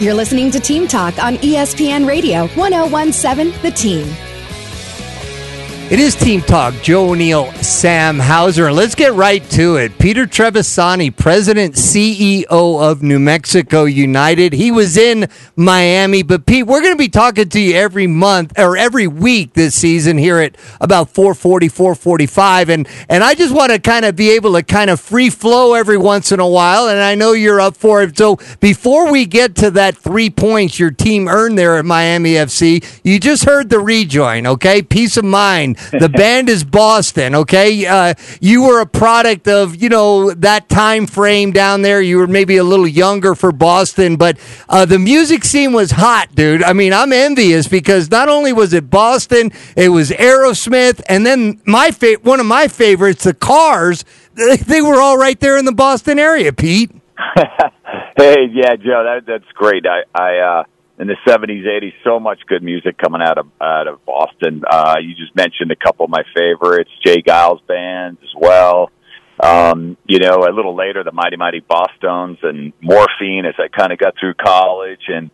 You're listening to Team Talk on ESPN Radio 1017 The Team. It is Team Talk. Joe O'Neill, Sam Hauser. And let's get right to it. Peter Trevisani, President, CEO of New Mexico United. He was in Miami. But, Pete, we're going to be talking to you every month or every week this season here at about 440, 445. And, and I just want to kind of be able to kind of free flow every once in a while. And I know you're up for it. So, before we get to that three points your team earned there at Miami FC, you just heard the rejoin, okay? Peace of mind. The band is Boston, okay? Uh, you were a product of, you know, that time frame down there. You were maybe a little younger for Boston, but uh, the music scene was hot, dude. I mean, I'm envious because not only was it Boston, it was Aerosmith, and then my fa- one of my favorites, the Cars. They were all right there in the Boston area, Pete. hey, yeah, Joe, that, that's great. I, I, uh, in the seventies, eighties, so much good music coming out of out of Boston. Uh, you just mentioned a couple of my favorites, J. Geils bands as well. Um, you know, a little later, the Mighty Mighty Bosstones and Morphine as I kind of got through college and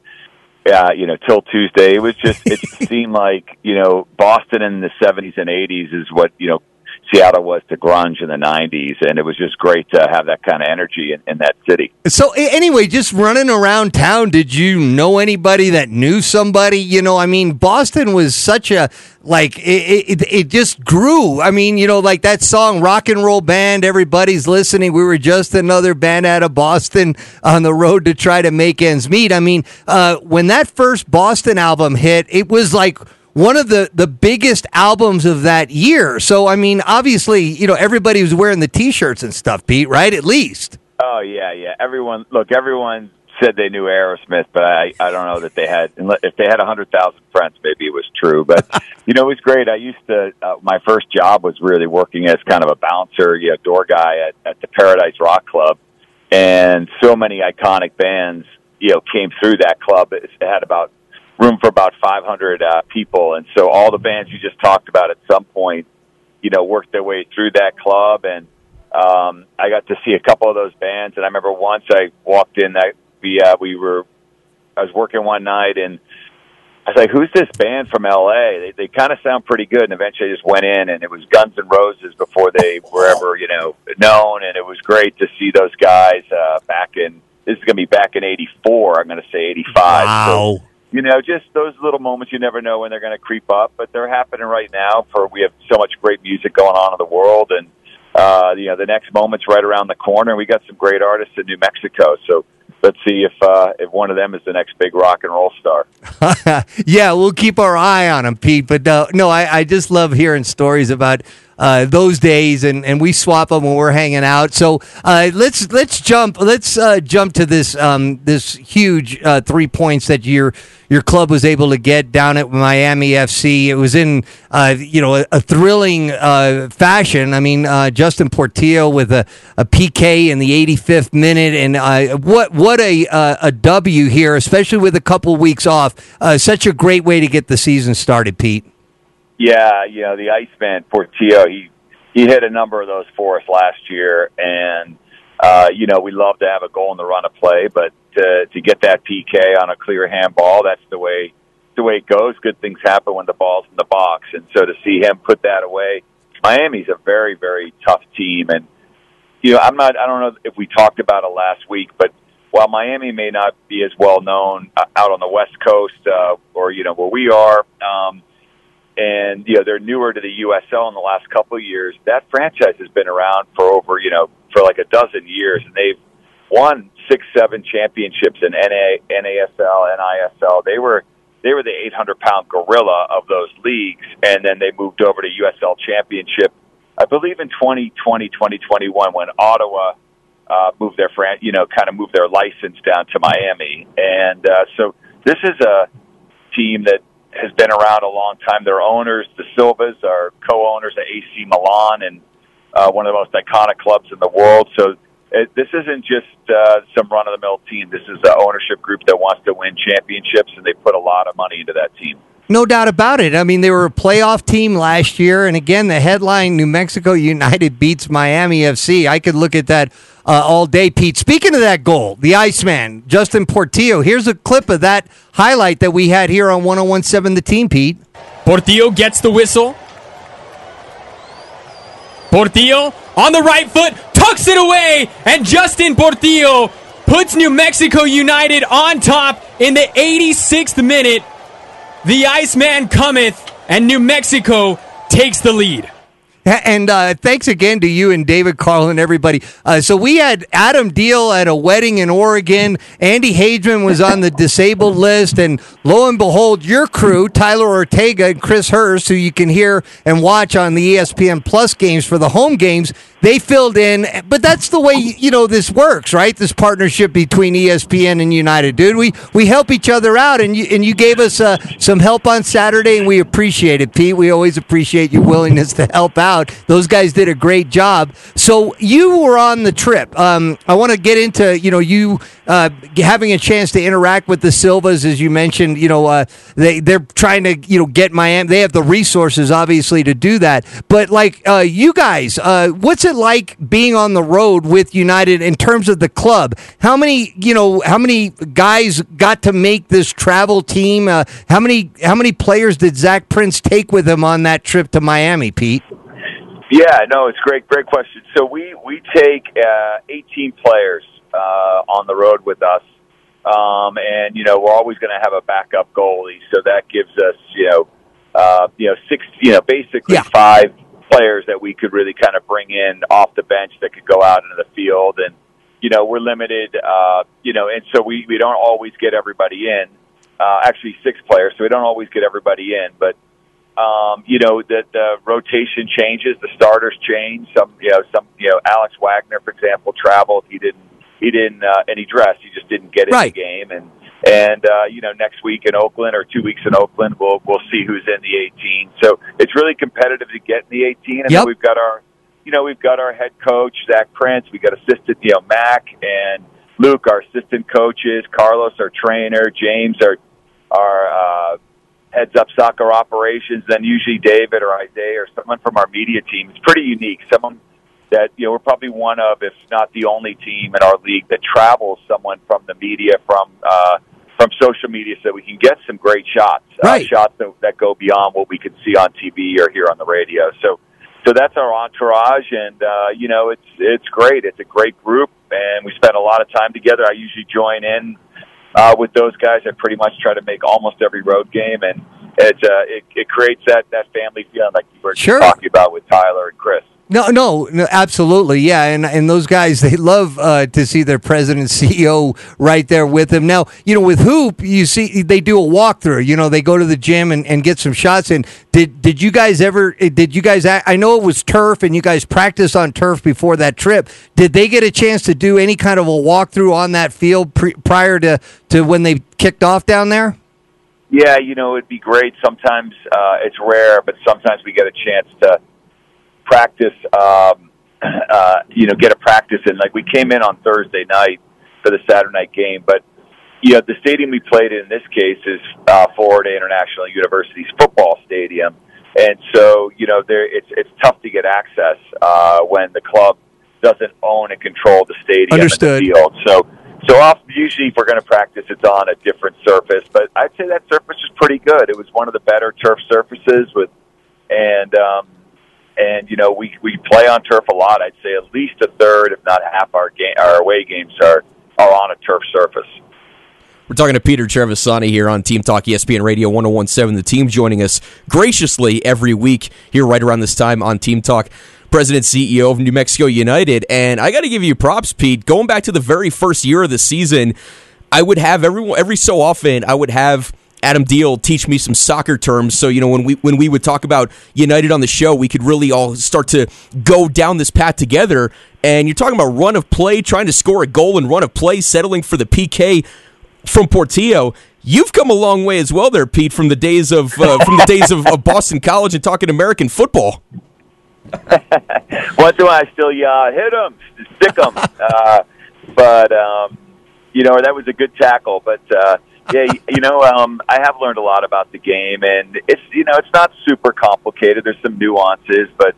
yeah, you know, 'Til Tuesday. It was just it seemed like you know Boston in the seventies and eighties is what you know Seattle was to grunge in the 90s, and it was just great to have that kind of energy in, in, that city. So, anyway, just running around town, did you know anybody that knew somebody? You know, I mean, Boston was such a, like, it, it, it just grew. I mean, you know, like that song, Rock and Roll Band, everybody's listening. We were just another band out of Boston on the road to try to make ends meet. I mean, uh, when that first Boston album hit, it was like, one of the, the biggest albums of that year. So, I mean, obviously, you know, everybody was wearing the T-shirts and stuff, Pete, right? At least. Oh yeah, yeah. Everyone, look, everyone said they knew Aerosmith, but I, I don't know that they had. If they had a hundred thousand friends, maybe it was true. But you know, it was great. I used to. Uh, my first job was really working as kind of a bouncer, you know, door guy at, at the Paradise Rock Club, and so many iconic bands, you know, came through that club. It had about room for about 500 uh, people, and so all the bands you just talked about at some point, you know, worked their way through that club, and um, I got to see a couple of those bands. And I remember once I walked in that we uh, we were I was working one night and. I was like, "Who's this band from L.A.? They, they kind of sound pretty good." And eventually, I just went in, and it was Guns N' Roses before they were ever, you know, known. And it was great to see those guys uh, back in. This is going to be baback in '84. I'm going to say '85. Wow. So, you know, just those little moments you never know when they're going to creep up, but they're happening right now. For we have so much great music going on in the world, and uh, you know, the next moment's right around the corner. We got some great artists in New Mexico, so let's see if uh, if one of them is the next big rock and roll star. yeah, we'll keep our eye on him, Pete. But uh, no, I, I just love hearing stories about uh, those days, and, and we swap them when we're hanging out. So uh, let's let's jump let's uh, jump to this um, this huge uh, three points that your your club was able to get down at Miami FC. It was in uh, you know a, a thrilling uh, fashion. I mean Justin Portillo with a, a PK in the 85th minute, and what what a a W here, especially with a couple weeks off. such a great way to get the season started, Pete. Yeah, you know, the Iceman Portillo, he he hit a number of those for us last year, and uh, you know we love to have a goal in the run of play, but to to get that PK on a clear handball, that's the way the way it goes. Good things happen when the ball's in the box, and so to see him put that away, Miami's a very very tough team, and you know I'm not I don't know if we talked about it last week, but while Miami may not be as well known uh, out on the West Coast uh, or you know where we are. Um, and you know they're newer to the USL in the last couple of years. That franchise has been around for over you know for like a dozen years, and they've won six, seven championships in NA, NASL, NPSL. They were they were the 800 pound gorilla of those leagues, and then they moved over to USL Championship. I believe in 2020, 2021, when Ottawa uh, moved their fran- you know kind of moved their license down to Miami, and uh, so this is a team that has been around a long time. Their owners, the Silvas, are co-owners of AC Milan and uh, one of the most iconic clubs in the world. So it, this isn't just uh, some run-of-the-mill team. This is an ownership group that wants to win championships, and they put a lot of money into that team. No doubt about it. I mean, they were a playoff team last year, and again, the headline New Mexico United beats Miami FC. I could look at that uh, all day, Pete. Speaking of that goal, the Iceman, Justin Portillo, here's a clip of that highlight that we had here on 1017 The Team, Pete. Portillo gets the whistle. Portillo on the right foot, tucks it away, and Justin Portillo puts New Mexico United on top in the 86th minute. The Iceman cometh, and New Mexico takes the lead. And uh, thanks again to you and David Carl and everybody. Uh, so we had Adam Deal at a wedding in Oregon. Andy Hageman was on the disabled list, and lo and behold, your crew, Tyler Ortega and Chris Hurst, who you can hear and watch on the ESPN Plus games for the home games, they filled in. But that's the way you know this works, right? This partnership between ESPN and United, dude. We we help each other out, and you and you gave us uh, some help on Saturday, and we appreciate it, Pete. We always appreciate your willingness to help out out. Those guys did a great job. So you were on the trip. Um, I want to get into you know you uh, having a chance to interact with the Silvas, as you mentioned. You know uh, they they're trying to you know get Miami. They have the resources obviously to do that. But like uh, you guys, uh, what's it like being on the road with United in terms of the club? How many you know how many guys got to make this travel team? Uh, how many how many players did Zach Prince take with him on that trip to Miami, Pete? Yeah, no, it's great, great question. So we we take uh, 18 players uh, on the road with us, um, and you know we're always going to have a backup goalie, so that gives us you know uh, you know six you know basically yeah. five players that we could really kind of bring in off the bench that could go out into the field, and you know we're limited, uh, you know, and so we we don't always get everybody in. Uh, actually, six players, so we don't always get everybody in, but um, you know, the, the rotation changes, the starters change. Some, you know, some, you know, Alex Wagner, for example, traveled. He didn't, he didn't, uh, and he dressed. He just didn't get in right. the game. And and uh, you know, next week in Oakland or two weeks in Oakland, we'll we'll see who's in the 18. So it's really competitive to get in the 18. And yep. we've got our, you know, we've got our head coach Zach Prince. We got assistant, you know, Mac and Luke, our assistant coaches. Carlos, our trainer. James, our our uh, heads up soccer operations, then usually David or Isaiah or someone from our media team. It's pretty unique. Someone that you know we're probably one of, if not the only team in our league that travels someone from the media from uh, from social media, so we can get some great shots, uh, right. uh, shots that, that go beyond what we can see on TV or hear on the radio. So. So that's our entourage, and uh, you know it's it's great. It's a great group, and we spend a lot of time together. I usually join in uh, with those guys. I pretty much try to make almost every road game, and it uh, it, it creates that that family feeling like you were sure. talking about with Tyler and Chris. No, no, no, absolutely, yeah, and and those guys they love uh, to see their president CEO right there with them. Now, you know, with Hoop, you see they do a walkthrough. You know, they go to the gym and, and get some shots. And did did you guys ever? Did you guys? I know it was turf, and you guys practiced on turf before that trip. Did they get a chance to do any kind of a walkthrough on that field pre, prior to to when they kicked off down there? Yeah, you know, it'd be great. Sometimes uh, it's rare, but sometimes we get a chance to practice, um, uh, you know, get a practice in. Like we came in on Thursday night for the Saturday night game, but you know, the stadium we played in, in this case is uh, Florida International University's football stadium, and so you know, there it's it's tough to get access uh, when the club doesn't own and control the stadium Understood. and the field. So. So off, usually if we're going to practice, it's on a different surface. But I'd say that surface was pretty good. It was one of the better turf surfaces with, and um, and you know we we play on turf a lot. I'd say at least a third, if not half, our game our away games are are on a turf surface. We're talking to Peter Trevisani here on Team Talk ESPN Radio 1017. The team joining us graciously every week here right around this time on Team Talk. President CEO of New Mexico United. And I got to give you props, Pete. Going back to the very first year of the season, I would have everyone every so often I would have Adam Deal teach me some soccer terms. So you know when we when we would talk about United on the show, we could really all start to go down this path together. And you're talking about run of play, trying to score a goal and run of play, settling for the PK from Portillo. You've come a long way as well, there, Pete, from the days of uh, from the days of, of, Boston College and talking American football. what do I still yeah, hit him, stick him. uh, but um, you know that was a good tackle. But uh, yeah, you know, um, I have learned a lot about the game, and it's you know, it's not super complicated. There's some nuances, but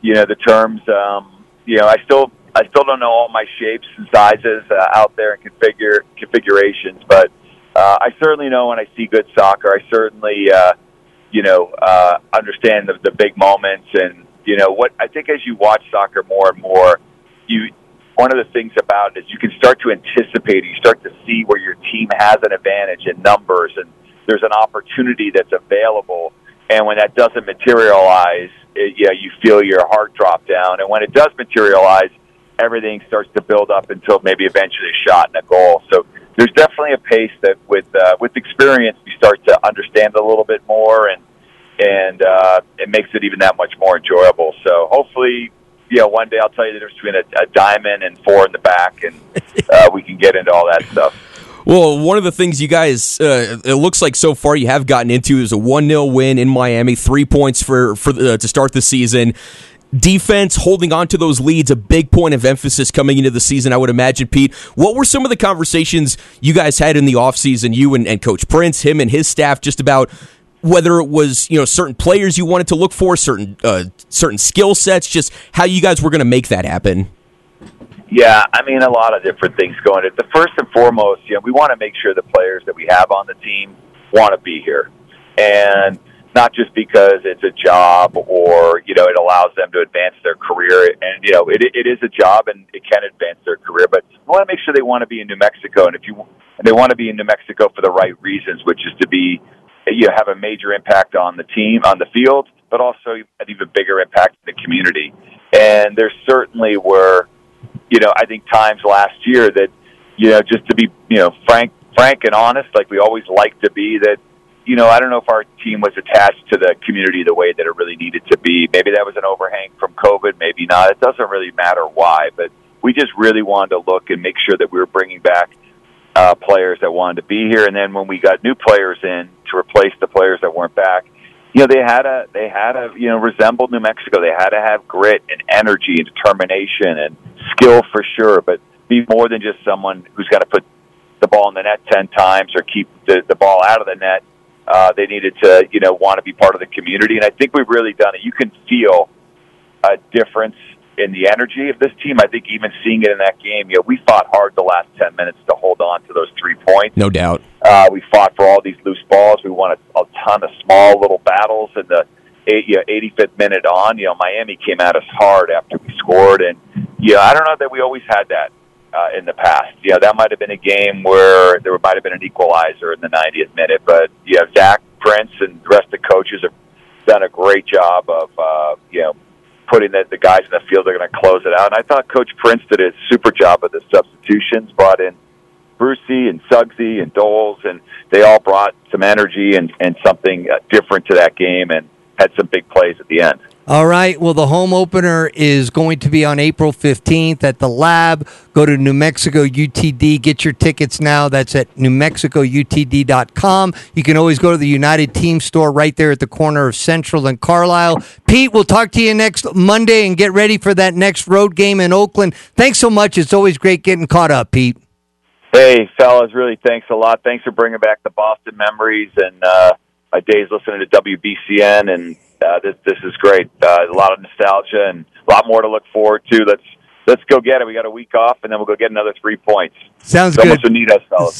you know, the terms. Um, you know, I still I still don't know all my shapes and sizes uh, out there and configure configurations, but uh, I certainly know when I see good soccer. I certainly, uh, you know, uh, understand the, the big moments, and you know what I think as you watch soccer more and more, you one of the things about it is you can start to anticipate. You start to see where your team has an advantage in numbers, and there's an opportunity that's available. And when that doesn't materialize, it, yeah, you feel your heart drop down. And when it does materialize, everything starts to build up until maybe eventually a shot and a goal. So there's definitely a pace that with uh, with experience you start to understand a little bit more and and uh, it makes it even that much more enjoyable. So hopefully, you know, one day I'll tell you the difference between a, a diamond and four in the back, and uh, we can get into all that stuff. Well, one of the things you guys, uh, it looks like so far you have gotten into is a 1 0 win in Miami, three points for, for uh, to start the season defense holding on to those leads a big point of emphasis coming into the season i would imagine pete what were some of the conversations you guys had in the offseason you and, and coach prince him and his staff just about whether it was you know certain players you wanted to look for certain uh, certain skill sets just how you guys were going to make that happen? Yeah i mean a lot of different things going the first and foremost you know we want to make sure the players that we have on the team want to be here. And not just because it's a job or you know it allows them to advance their career. And you know it it is a job and it can advance their career but we want to make sure they want to be in New Mexico. And if you and they want to be in New Mexico for the right reasons which is to be you have a major impact on the team on the field but also an even bigger impact in the community and there certainly were you know I think times last year that you know just to be you know frank frank and honest like we always like to be that you know, I don't know if our team was attached to the community the way that it really needed to be. Maybe that was an overhang from COVID, maybe not. It doesn't really matter why, but we just really wanted to look and make sure that we were bringing back uh, players that wanted to be here. And then when we got new players in to replace the players that weren't back, you know, they had a they had a you know resemble New Mexico. They had to have grit and energy and determination and skill for sure, but be more than just someone who's got to put the ball in the net ten times or keep the, the ball out of the net uh, they needed to, you know, want to be part of the community, and I think we've really done it. You can feel a difference in the energy of this team. I think even seeing it in that game, you know, we fought hard the last ten minutes to hold on to those three points. No doubt. Uh, we fought for all these loose balls. We won a, a ton of small little battles in the eight, you know, 85th minute on. You know, Miami came at us hard after we scored, and yeah, I don't know that we always had that uh, in the past. Yeah, that might have been a game where there might have been an equalizer in the 90th minute, but yeah, Zach Prince and the rest of the coaches have done a great job of uh, you know putting the, the guys in the field that are going to close it out. And I thought Coach Prince did a super job of the substitutions, brought in Brucey and Suggsy and Doles, and they all brought some energy and, and something uh, different to that game and had some big plays at the end. All right. Well, the home opener is going to be on April 15th at the lab. Go to New Mexico UTD. Get your tickets now. That's at newmexicoutd.com. You can always go to the United Team store right there at the corner of Central and Carlisle. Pete, we'll talk to you next Monday and get ready for that next road game in Oakland. Thanks so much. It's always great getting caught up, Pete. Hey, fellas, really thanks a lot. Thanks for bringing back the Boston memories and uh, my days listening to WBCN and uh, this this is great. Uh, a lot of nostalgia and a lot more to look forward to. Let's let's go get it. We got a week off, and then we'll go get another three points. Sounds Someone good. need us, fellas.